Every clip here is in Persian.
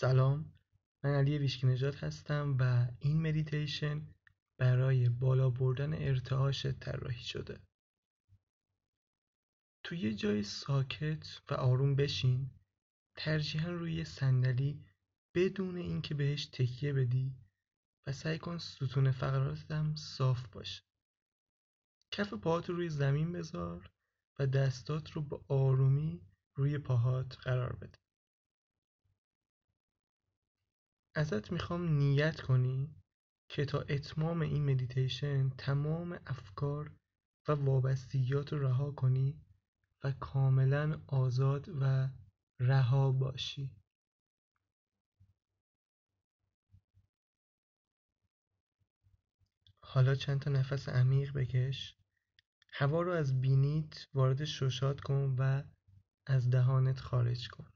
سلام من علی ویشکی نژاد هستم و این مدیتیشن برای بالا بردن ارتعاش طراحی شده. تو یه جای ساکت و آروم بشین ترجیحاً روی صندلی بدون اینکه بهش تکیه بدی و سعی کن ستون فقراتم صاف باشه. کف پاهات روی زمین بذار و دستات رو به آرومی روی پاهات قرار بده. ازت می‌خوام نیت کنی که تا اتمام این مدیتیشن تمام افکار و وابستگیات رو رها کنی و کاملا آزاد و رها باشی. حالا چند تا نفس عمیق بکش. هوا رو از بینیت وارد ششات کن و از دهانت خارج کن.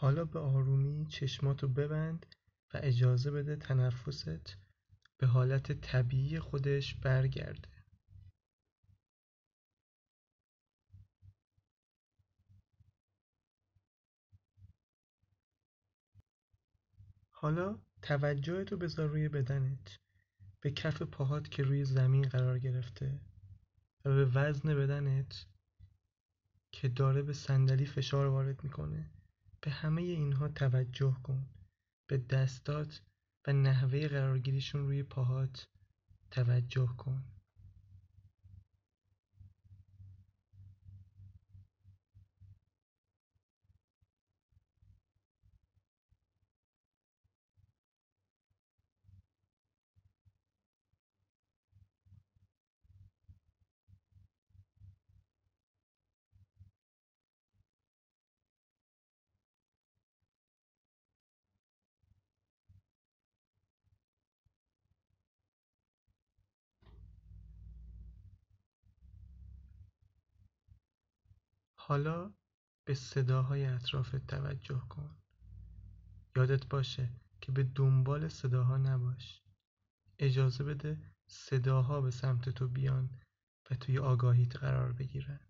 حالا به آرومی چشماتو ببند و اجازه بده تنفست به حالت طبیعی خودش برگرده. حالا توجهتو بذار روی بدنت. به کف پاهات که روی زمین قرار گرفته و به وزن بدنت که داره به صندلی فشار وارد می‌کنه. به همه اینها توجه کن. به دستات و نحوه قرارگیریشون روی پاهات توجه کن. حالا به صداهای اطرافت توجه کن. یادت باشه که به دنبال صداها نباش. اجازه بده صداها به سمت تو بیان و توی آگاهیت قرار بگیرن.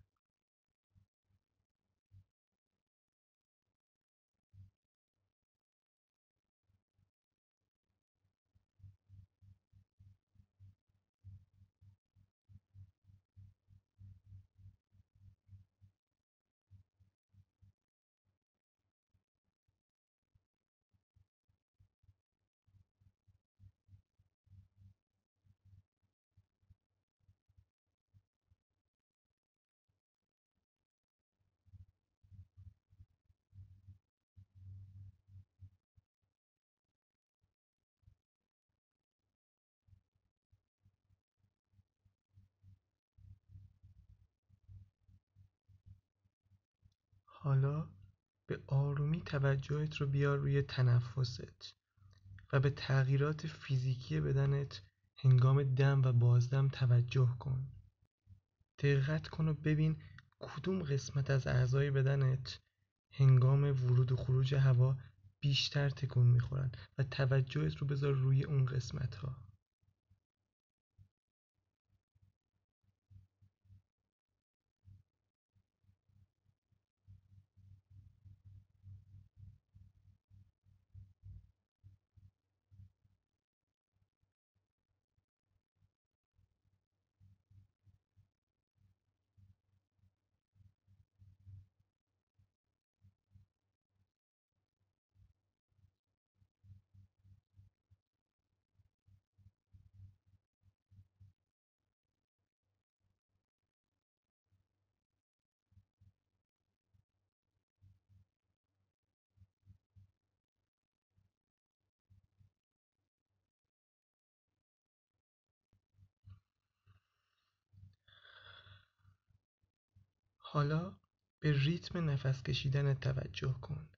حالا به آرومی توجهت رو بیار روی تنفست و به تغییرات فیزیکی بدنت هنگام دم و بازدم توجه کن. دقت کن و ببین کدوم قسمت از اعضای بدنت هنگام ورود و خروج هوا بیشتر تکون می‌خورن و توجهت رو بذار روی اون قسمت ها حالا به ریتم نفس کشیدن توجه کن.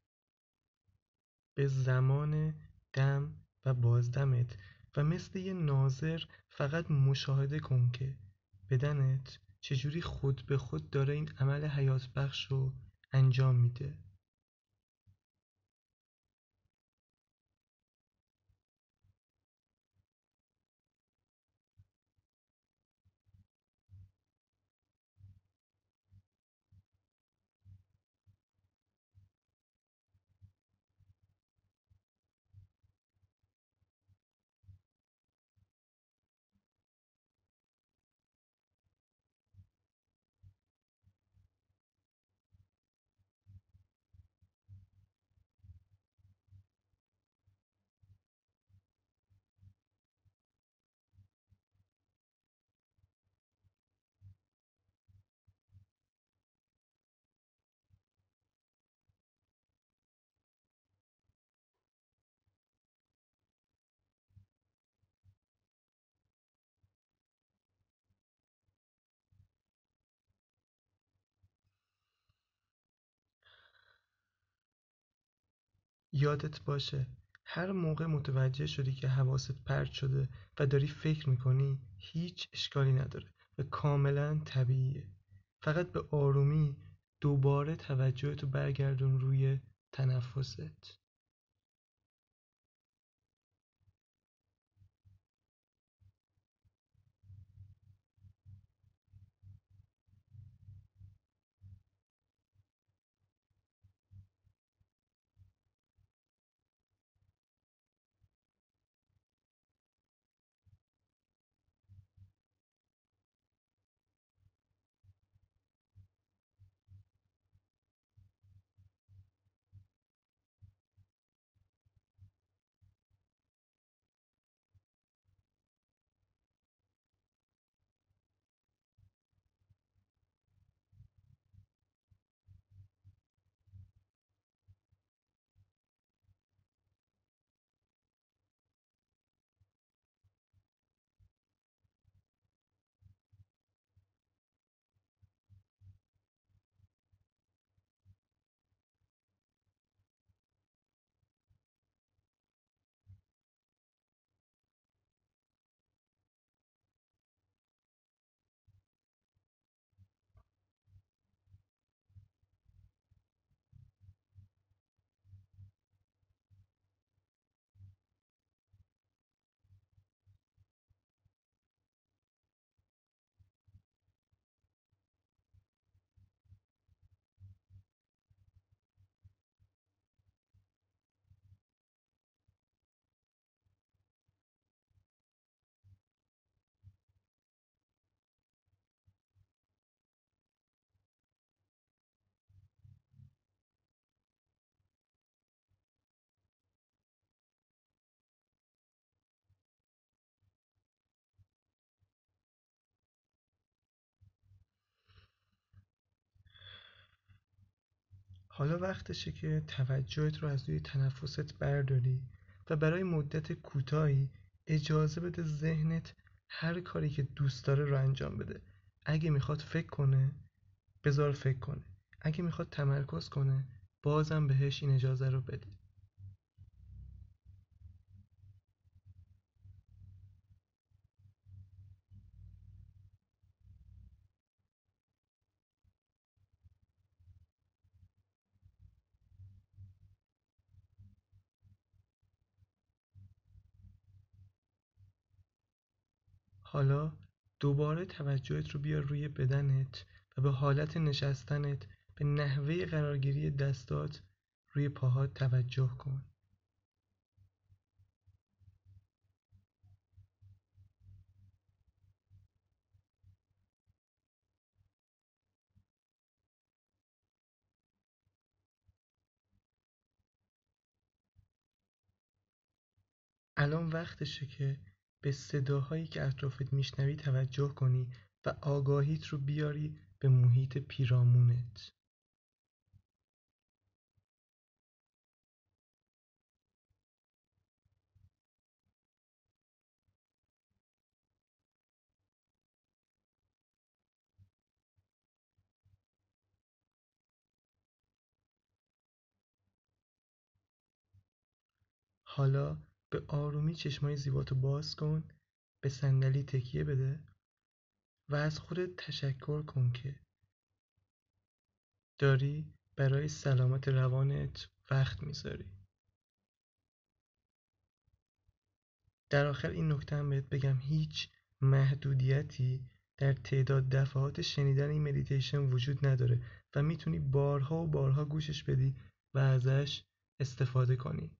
به زمان دم و بازدمت و مثل یه ناظر فقط مشاهده کن که بدنت چجوری خود به خود داره این عمل حیات بخش رو انجام میده. یادت باشه هر موقع متوجه شدی که حواست پرت شده و داری فکر می‌کنی هیچ اشکالی نداره و کاملا طبیعیه. فقط به آرومی دوباره توجهتو برگردون روی تنفست. حالا وقتشه که توجهت رو از روی تنفست برداری و برای مدت کوتاهی اجازه بده ذهنت هر کاری که دوست داره رو انجام بده. اگه می‌خواد فکر کنه بذار فکر کنه. اگه می‌خواد تمرکز کنه بازم بهش این اجازه رو بده. حالا دوباره توجهت رو بیار روی بدنت و به حالت نشستنت به نحوه قرارگیری دستات روی پاهات توجه کن. الان وقتشه که به صداهایی که اطرافت میشنوی توجه کنی و آگاهیت رو بیاری به محیط پیرامونت. حالا به آرومی چشمای زیباتو باز کن به صندلی تکیه بده و از خودت تشکر کن که داری برای سلامت روانت وقت می‌ذاری. در آخر این نکته هم بهت بگم هیچ محدودیتی در تعداد دفعات شنیدن این مدیتیشن وجود نداره و می‌تونی بارها و بارها گوشش بدی و ازش استفاده کنی.